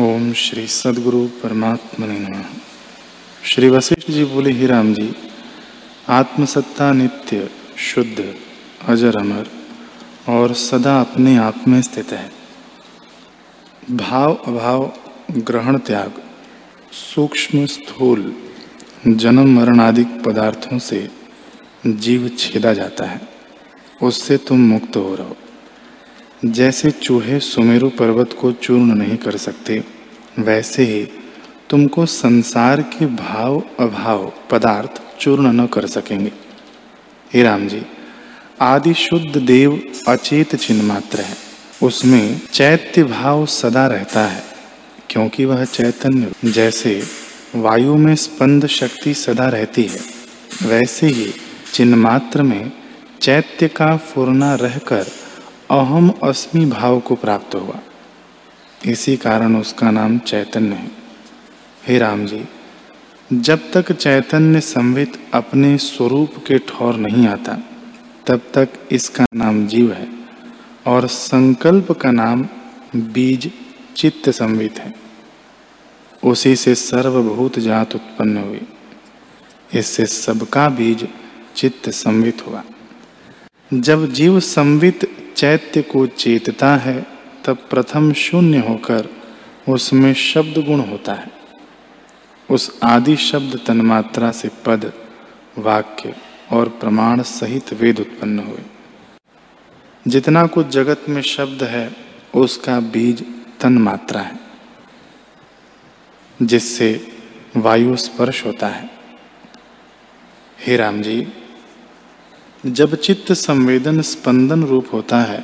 ओम श्री सदगुरु परमात्मा ने नमः। श्री वशिष्ठ जी बोले, ही राम जी, आत्मसत्ता नित्य, शुद्ध, अजर, अमर और सदा अपने आप में स्थित है। भाव अभाव, ग्रहण त्याग, सूक्ष्म स्थूल, जन्म मरण आदि पदार्थों से जीव छेदा जाता है। उससे तुम मुक्त हो रहो। जैसे चूहे सुमेरु पर्वत को चूर्ण नहीं कर सकते, वैसे ही तुमको संसार के भाव अभाव पदार्थ चूर्ण न कर सकेंगे। हे राम जी, आदि शुद्ध देव अचेत चिन्ह मात्र है। उसमें चैत्य भाव सदा रहता है, क्योंकि वह चैतन्य जैसे वायु में स्पंद शक्ति सदा रहती है, वैसे ही चिन्ह मात्र में चैत्य का फुरना रहकर अहम अस्मि भाव को प्राप्त हुआ। इसी कारण उसका नाम चैतन्य है। हे राम जी, जब तक चैतन्य संवित अपने स्वरूप के ठौर नहीं आता, तब तक इसका नाम जीव है और संकल्प का नाम बीज चित्त संवित है। उसी से सर्वभूत जात उत्पन्न हुई। इससे सबका बीज चित्त संवित हुआ। जब जीव संवित चैत्य को चेतता है, तब प्रथम शून्य होकर उसमें शब्द गुण होता है। उस आदि शब्द तन्मात्रा से पद, वाक्य और प्रमाण सहित वेद उत्पन्न हुए। जितना कुछ जगत में शब्द है, उसका बीज तन्मात्रा है, जिससे वायु स्पर्श होता है। हे राम जी जब चित्त संवेदन स्पंदन रूप होता है,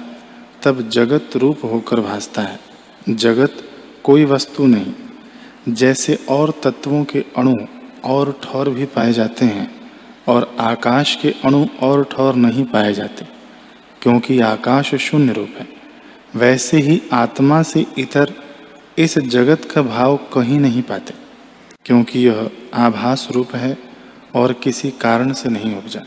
तब जगत रूप होकर भासता है। जगत कोई वस्तु नहीं, जैसे और तत्वों के अणु और ठौर भी पाए जाते हैं, और आकाश के अणु और ठौर नहीं पाए जाते, क्योंकि आकाश शून्य रूप है। वैसे ही आत्मा से इतर इस जगत का भाव कहीं नहीं पाते, क्योंकि यह आभास रूप है और किसी कारण से नहीं उपजा।